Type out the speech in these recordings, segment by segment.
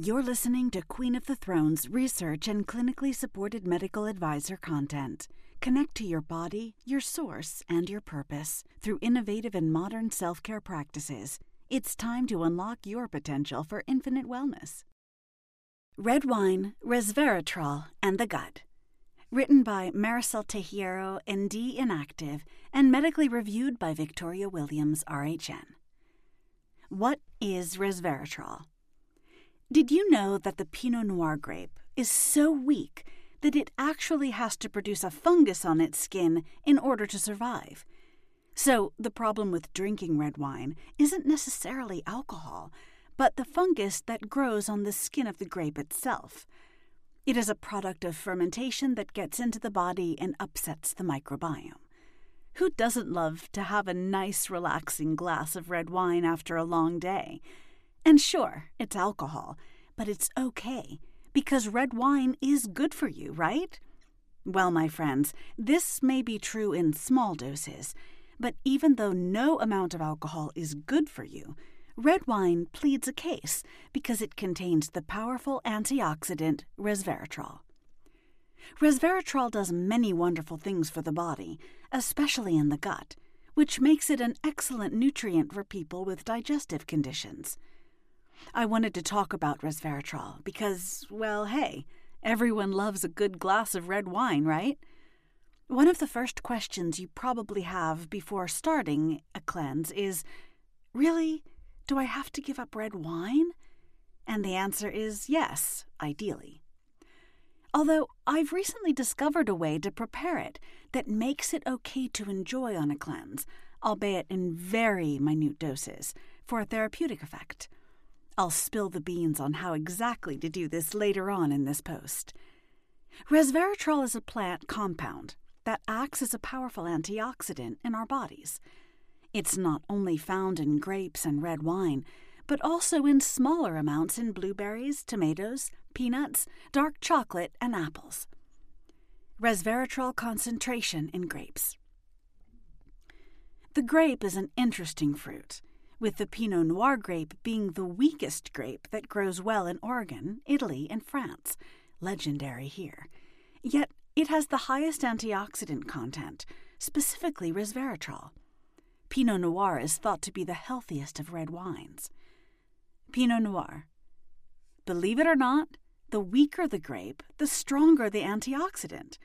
You're listening to Queen of the Thrones research and clinically supported medical advisor content. Connect to your body, your source, and your purpose through innovative and modern self care practices. It's time to unlock your potential for infinite wellness. Red Wine, Resveratrol, and the Gut. Written by Marisol Teijeiro, ND Inactive, and medically reviewed by Victoria Williams, RHN. What is resveratrol? Did you know that the Pinot Noir grape is so weak that it actually has to produce a fungus on its skin in order to survive? So, the problem with drinking red wine isn't necessarily alcohol, but the fungus that grows on the skin of the grape itself. It is a product of fermentation that gets into the body and upsets the microbiome. Who doesn't love to have a nice, relaxing glass of red wine after a long day? And sure, it's alcohol, but it's okay, because red wine is good for you, right? Well, my friends, this may be true in small doses, but even though no amount of alcohol is good for you, red wine pleads a case because it contains the powerful antioxidant resveratrol. Resveratrol does many wonderful things for the body, especially in the gut, which makes it an excellent nutrient for people with digestive conditions. I wanted to talk about resveratrol because, well, hey, everyone loves a good glass of red wine, right? One of the first questions you probably have before starting a cleanse is Really? Do I have to give up red wine? And the answer is yes, ideally. Although I've recently discovered a way to prepare it that makes it okay to enjoy on a cleanse, albeit in very minute doses, for a therapeutic effect. I'll spill the beans on how exactly to do this later on in this post. Resveratrol is a plant compound that acts as a powerful antioxidant in our bodies. It's not only found in grapes and red wine, but also in smaller amounts in blueberries, tomatoes, peanuts, dark chocolate, and apples. Resveratrol concentration in grapes. The grape is an interesting fruit with the Pinot Noir grape being the weakest grape that grows well in Oregon, Italy, and France, legendary here. Yet it has the highest antioxidant content, specifically resveratrol. Pinot Noir is thought to be the healthiest of red wines. Pinot Noir. Believe it or not, the weaker the grape, the stronger the antioxidant.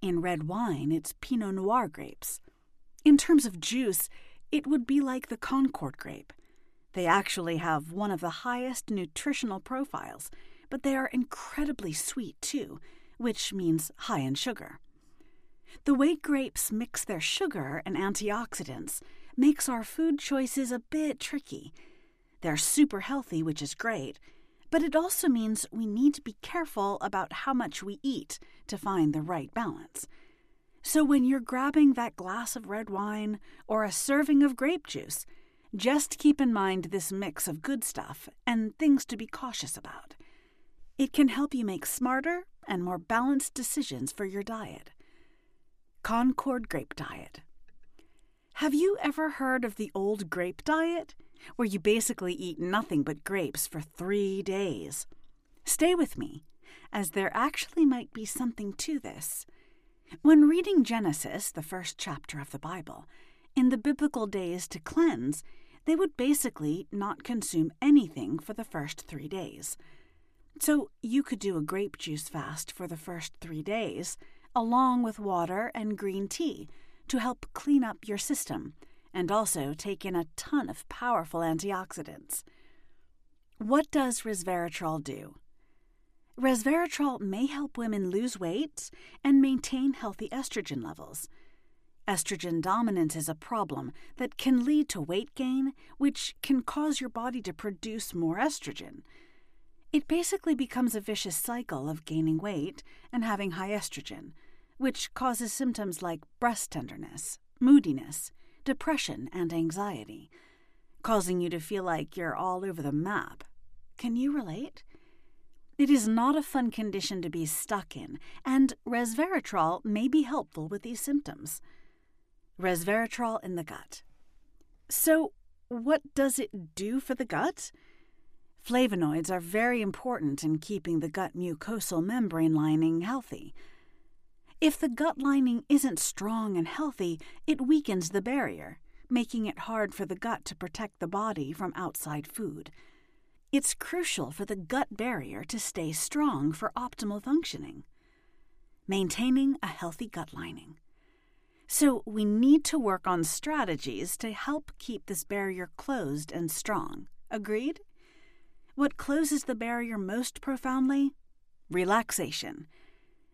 In red wine, it's Pinot Noir grapes. In terms of juice, it would be like the Concord grape. They actually have one of the highest nutritional profiles, but they are incredibly sweet too, which means high in sugar. The way grapes mix their sugar and antioxidants makes our food choices a bit tricky. They're super healthy, which is great, but it also means we need to be careful about how much we eat to find the right balance. So when you're grabbing that glass of red wine or a serving of grape juice, just keep in mind this mix of good stuff and things to be cautious about. It can help you make smarter and more balanced decisions for your diet. Concord Grape Diet. Have you ever heard of the old grape diet, where you basically eat nothing but grapes for three days? Stay with me, as there actually might be something to this. When reading Genesis, the first chapter of the Bible, in the biblical days to cleanse, they would basically not consume anything for the first three days. So you could do a grape juice fast for the first three days, along with water and green tea, to help clean up your system and also take in a ton of powerful antioxidants. What does resveratrol do? Resveratrol may help women lose weight and maintain healthy estrogen levels. Estrogen dominance is a problem that can lead to weight gain, which can cause your body to produce more estrogen. It basically becomes a vicious cycle of gaining weight and having high estrogen, which causes symptoms like breast tenderness, moodiness, depression, and anxiety, causing you to feel like you're all over the map. Can you relate? It is not a fun condition to be stuck in, and resveratrol may be helpful with these symptoms. Resveratrol in the gut. So, what does it do for the gut? Flavonoids are very important in keeping the gut mucosal membrane lining healthy. If the gut lining isn't strong and healthy, it weakens the barrier, making it hard for the gut to protect the body from outside food. It's crucial for the gut barrier to stay strong for optimal functioning. Maintaining a healthy gut lining. So, we need to work on strategies to help keep this barrier closed and strong. Agreed? What closes the barrier most profoundly? Relaxation.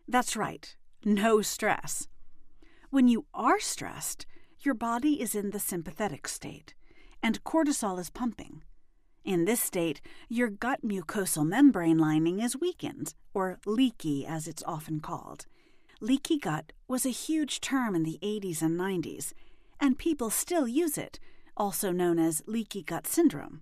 That's right, no stress. When you are stressed, your body is in the sympathetic state, and cortisol is pumping. In this state, your gut mucosal membrane lining is weakened, or leaky as it's often called. Leaky gut was a huge term in the 80s and 90s, and people still use it, also known as leaky gut syndrome.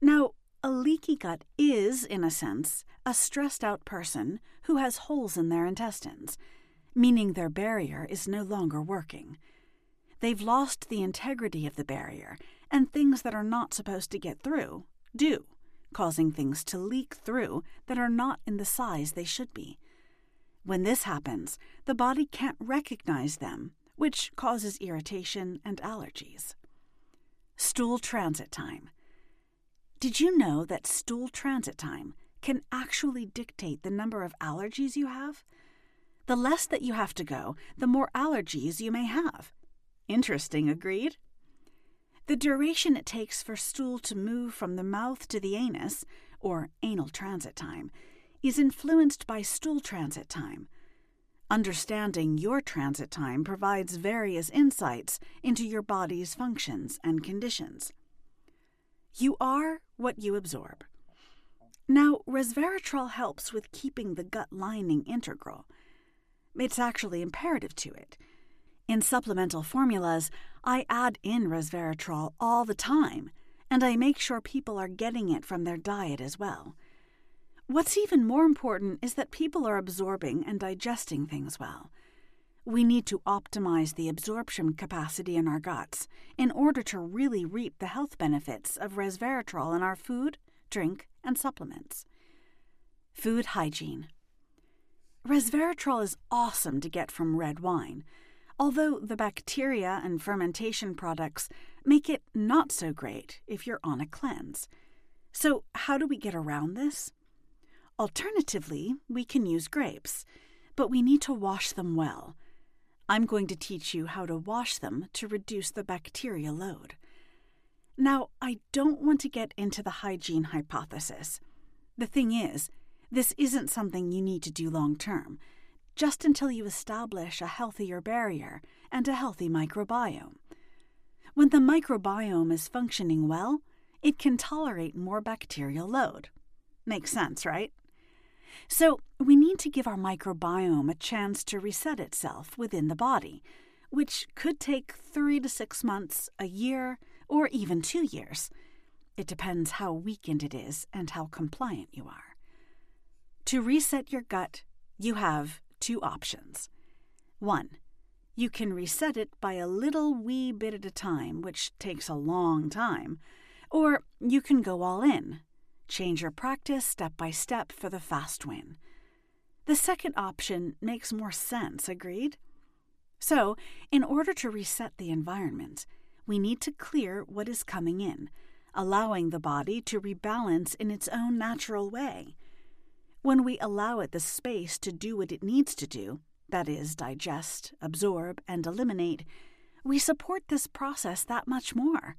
Now, a leaky gut is, in a sense, a stressed out person who has holes in their intestines, meaning their barrier is no longer working. They've lost the integrity of the barrier, and things that are not supposed to get through do, causing things to leak through that are not in the size they should be. When this happens, the body can't recognize them, which causes irritation and allergies. Stool transit time. Did you know that stool transit time can actually dictate the number of allergies you have? The less that you have to go, the more allergies you may have. Interesting, agreed? The duration it takes for stool to move from the mouth to the anus, or anal transit time, is influenced by stool transit time. Understanding your transit time provides various insights into your body's functions and conditions. You are what you absorb. Now, resveratrol helps with keeping the gut lining integral. It's actually imperative to it. In supplemental formulas, I add in resveratrol all the time, and I make sure people are getting it from their diet as well. What's even more important is that people are absorbing and digesting things well. We need to optimize the absorption capacity in our guts in order to really reap the health benefits of resveratrol in our food, drink, and supplements. Food hygiene. Resveratrol is awesome to get from red wine, although the bacteria and fermentation products make it not so great if you're on a cleanse. So, how do we get around this? Alternatively, we can use grapes, but we need to wash them well I'm going to teach you how to wash them to reduce the bacteria load. Now, I don't want to get into the hygiene hypothesis. The thing is, this isn't something you need to do long term, just until you establish a healthier barrier and a healthy microbiome. When the microbiome is functioning well, it can tolerate more bacterial load. Makes sense, right? So, we need to give our microbiome a chance to reset itself within the body, which could take three to six months, a year, or even two years. It depends how weakened it is and how compliant you are. To reset your gut, you have two options. One, you can reset it by a little wee bit at a time, which takes a long time, or you can go all in, Change your practice step by step for the fast win. The second option makes more sense, agreed? So, in order to reset the environment, we need to clear what is coming in, allowing the body to rebalance in its own natural way. When we allow it the space to do what it needs to do, that is, digest, absorb, and eliminate, we support this process that much more.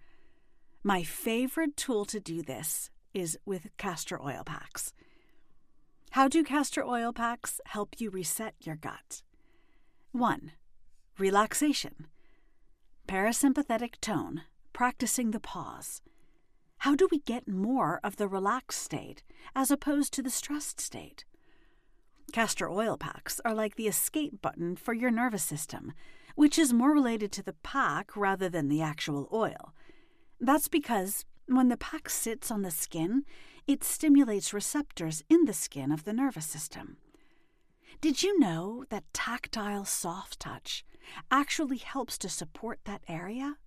My favorite tool to do this is with castor oil packs. How do castor oil packs help you reset your gut? 1. Relaxation. Parasympathetic tone, practicing the pause. How do we get more of the relaxed state as opposed to the stressed state? Castor oil packs are like the escape button for your nervous system, which is more related to the pack rather than the actual oil. That's because when the pack sits on the skin, it stimulates receptors in the skin of the nervous system. Did you know that tactile soft touch actually helps to support that area?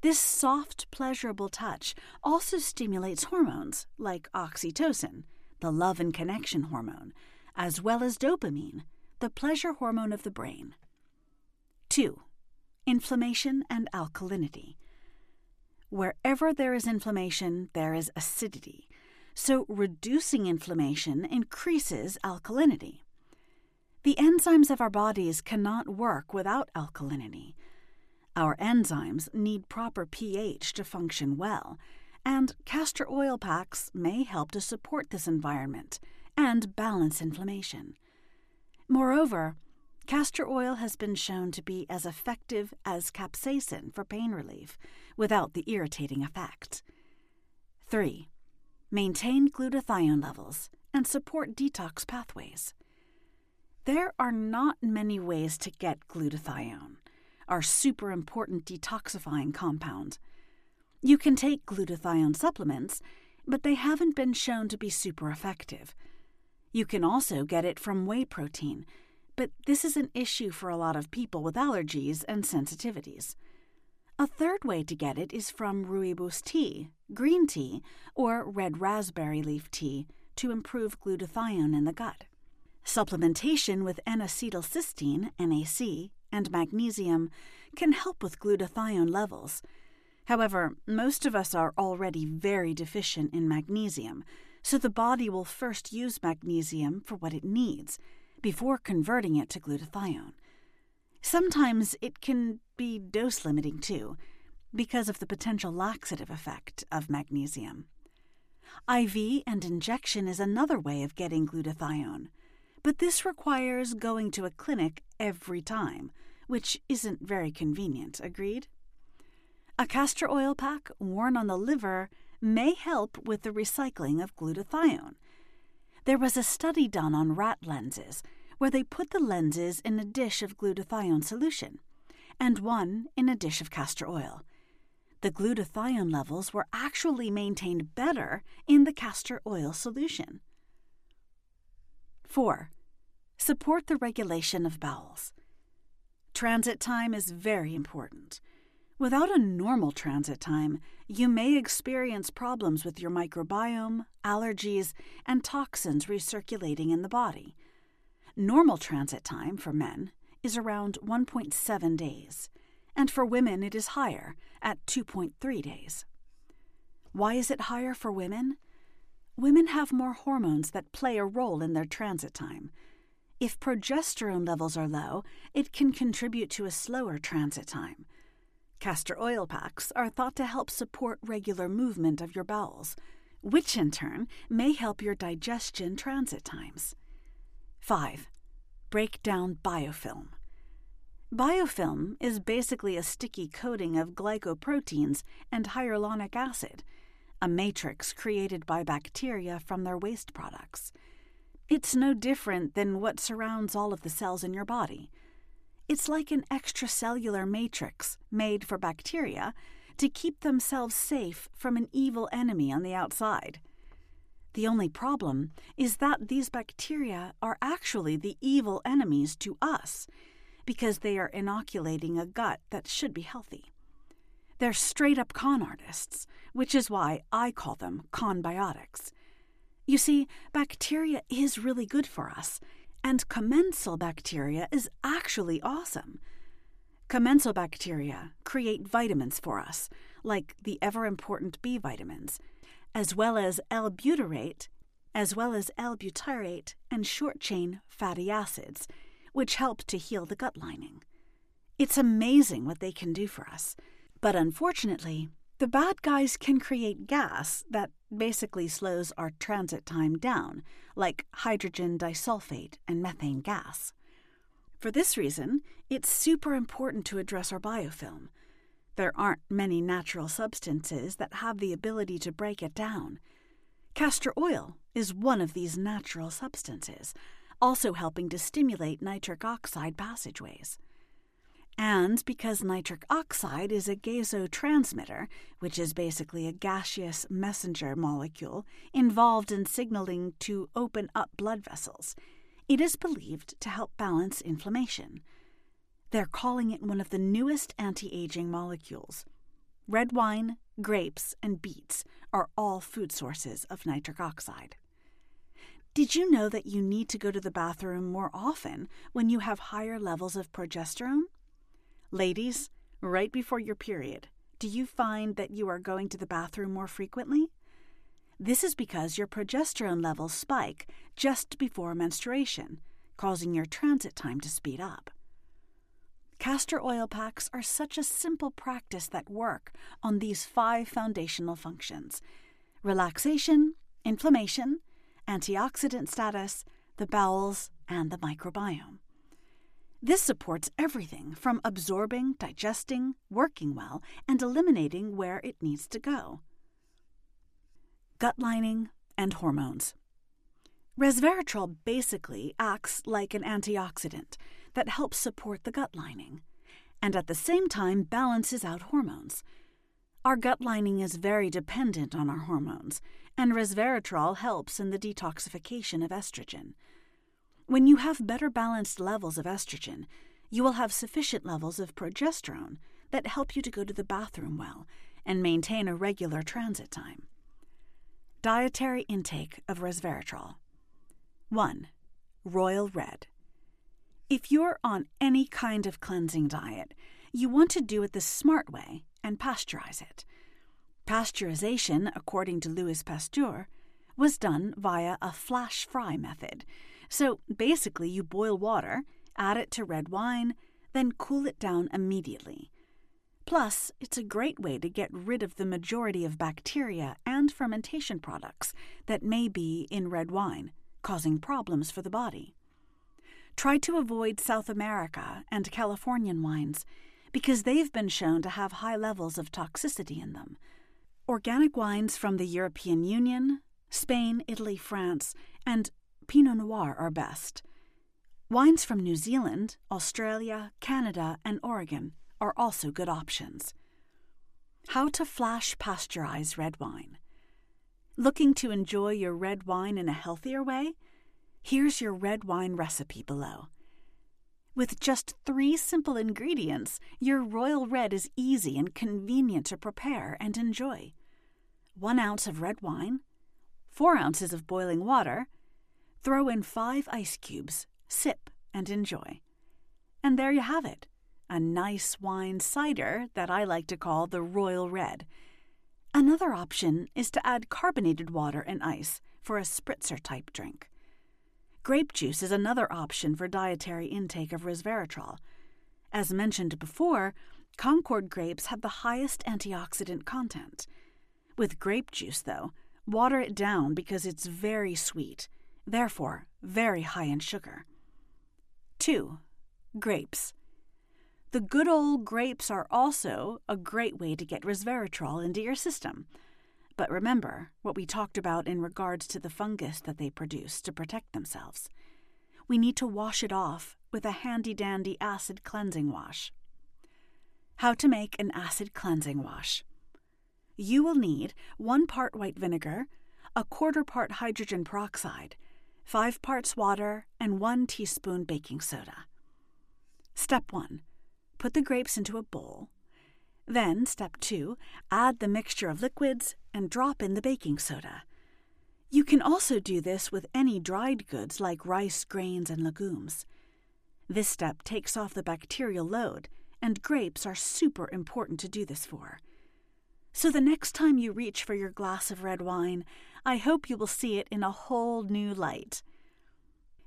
This soft, pleasurable touch also stimulates hormones like oxytocin, the love and connection hormone, as well as dopamine, the pleasure hormone of the brain. 2. Inflammation and alkalinity. Wherever there is inflammation, there is acidity, so reducing inflammation increases alkalinity. The enzymes of our bodies cannot work without alkalinity. Our enzymes need proper pH to function well, and castor oil packs may help to support this environment and balance inflammation. Moreover, castor oil has been shown to be as effective as capsaicin for pain relief without the irritating effect. 3. Maintain glutathione levels and support detox pathways. There are not many ways to get glutathione, our super important detoxifying compound. You can take glutathione supplements, but they haven't been shown to be super effective. You can also get it from whey protein, but this is an issue for a lot of people with allergies and sensitivities. A third way to get it is from rooibos tea, green tea, or red raspberry leaf tea to improve glutathione in the gut. Supplementation with N-acetylcysteine, NAC, and magnesium can help with glutathione levels. However, most of us are already very deficient in magnesium, so the body will first use magnesium for what it needs before converting it to glutathione. Sometimes it can be dose limiting too, because of the potential laxative effect of magnesium. IV and injection is another way of getting glutathione but this requires going to a clinic every time, which isn't very convenient, agreed? A castor oil pack worn on the liver may help with the recycling of glutathione. There was a study done on rat lenses where they put the lenses in a dish of glutathione solution and one in a dish of castor oil. The glutathione levels were actually maintained better in the castor oil solution. 4. Support the regulation of bowels. Transit time is very important. Without a normal transit time, you may experience problems with your microbiome, allergies, and toxins recirculating in the body. Normal transit time for men is around 1.7 days, and for women it is higher at 2.3 days. Why is it higher for women? Women have more hormones that play a role in their transit time. If progesterone levels are low, it can contribute to a slower transit time. Castor oil packs are thought to help support regular movement of your bowels, which in turn may help your digestion transit times. 5. Break down biofilm. Biofilm is basically a sticky coating of glycoproteins and hyaluronic acid a matrix created by bacteria from their waste products. It's no different than what surrounds all of the cells in your body. It's like an extracellular matrix made for bacteria to keep themselves safe from an evil enemy on the outside. The only problem is that these bacteria are actually the evil enemies to us because they are inoculating a gut that should be healthy. They're straight up con artists, which is why I call them conbiotics. You see, bacteria is really good for us, and commensal bacteria is actually awesome. Commensal bacteria create vitamins for us, like the ever important B vitamins, as well as L-butyrate, as well as L-butyrate and short-chain fatty acids, which help to heal the gut lining. It's amazing what they can do for us. But unfortunately, the bad guys can create gas that basically slows our transit time down, like hydrogen disulfate and methane gas. For this reason, it's super important to address our biofilm. There aren't many natural substances that have the ability to break it down. Castor oil is one of these natural substances, also helping to stimulate nitric oxide passageways. And because nitric oxide is a gasotransmitter, which is basically a gaseous messenger molecule involved in signaling to open up blood vessels, it is believed to help balance inflammation. They're calling it one of the newest anti aging molecules. red wine, grapes, and beets are all food sources of nitric oxide. Did you know that you need to go to the bathroom more often when you have higher levels of progesterone? Ladies, right before your period, do you find that you are going to the bathroom more frequently? This is because your progesterone levels spike just before menstruation, causing your transit time to speed up. Castor oil packs are such a simple practice that work on these five foundational functions relaxation, inflammation, antioxidant status, the bowels, and the microbiome. This supports everything from absorbing, digesting, working well, and eliminating where it needs to go. Gut lining and hormones. Resveratrol basically acts like an antioxidant that helps support the gut lining, and at the same time balances out hormones. Our gut lining is very dependent on our hormones, and resveratrol helps in the detoxification of estrogen. When you have better balanced levels of estrogen, you will have sufficient levels of progesterone that help you to go to the bathroom well and maintain a regular transit time. Dietary intake of resveratrol 1. Royal Red. If you're on any kind of cleansing diet, you want to do it the smart way and pasteurize it. Pasteurization, according to Louis Pasteur, was done via a flash fry method. So basically, you boil water, add it to red wine, then cool it down immediately. Plus, it's a great way to get rid of the majority of bacteria and fermentation products that may be in red wine, causing problems for the body. Try to avoid South America and Californian wines because they've been shown to have high levels of toxicity in them. Organic wines from the European Union, Spain, Italy, France, and Pinot Noir are best. Wines from New Zealand, Australia, Canada, and Oregon are also good options. How to flash pasteurize red wine. Looking to enjoy your red wine in a healthier way? Here's your red wine recipe below. With just three simple ingredients, your royal red is easy and convenient to prepare and enjoy. One ounce of red wine, four ounces of boiling water, throw in five ice cubes, sip, and enjoy. And there you have it a nice wine cider that I like to call the royal red. Another option is to add carbonated water and ice for a spritzer type drink. Grape juice is another option for dietary intake of resveratrol. As mentioned before, Concord grapes have the highest antioxidant content. With grape juice, though, water it down because it's very sweet, therefore, very high in sugar. 2. Grapes. The good old grapes are also a great way to get resveratrol into your system. But remember what we talked about in regards to the fungus that they produce to protect themselves. We need to wash it off with a handy dandy acid cleansing wash. How to make an acid cleansing wash. You will need one part white vinegar, a quarter part hydrogen peroxide, five parts water, and one teaspoon baking soda. Step 1 Put the grapes into a bowl then, step two, add the mixture of liquids and drop in the baking soda. You can also do this with any dried goods like rice, grains, and legumes. This step takes off the bacterial load, and grapes are super important to do this for. So the next time you reach for your glass of red wine, I hope you will see it in a whole new light.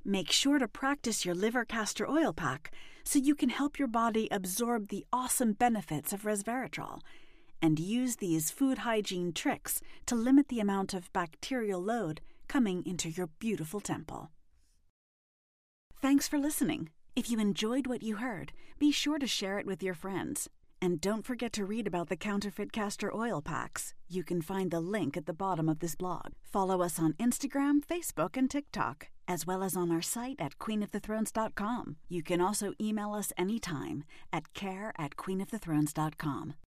Make sure to practice your liver castor oil pack so you can help your body absorb the awesome benefits of resveratrol and use these food hygiene tricks to limit the amount of bacterial load coming into your beautiful temple. Thanks for listening. If you enjoyed what you heard, be sure to share it with your friends. And don't forget to read about the counterfeit castor oil packs. You can find the link at the bottom of this blog. Follow us on Instagram, Facebook, and TikTok as well as on our site at queenofthethrones.com. You can also email us anytime at care at queenofthethrones.com.